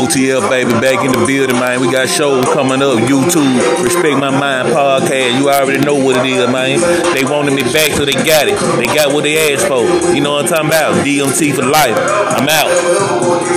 O T L baby back in the building, man. We got shows coming up. YouTube, Respect My Mind podcast. You already know what it is, man. They wanted me back, so they got it. They got what they asked for. You know what I'm talking about? DMT for life. I'm out.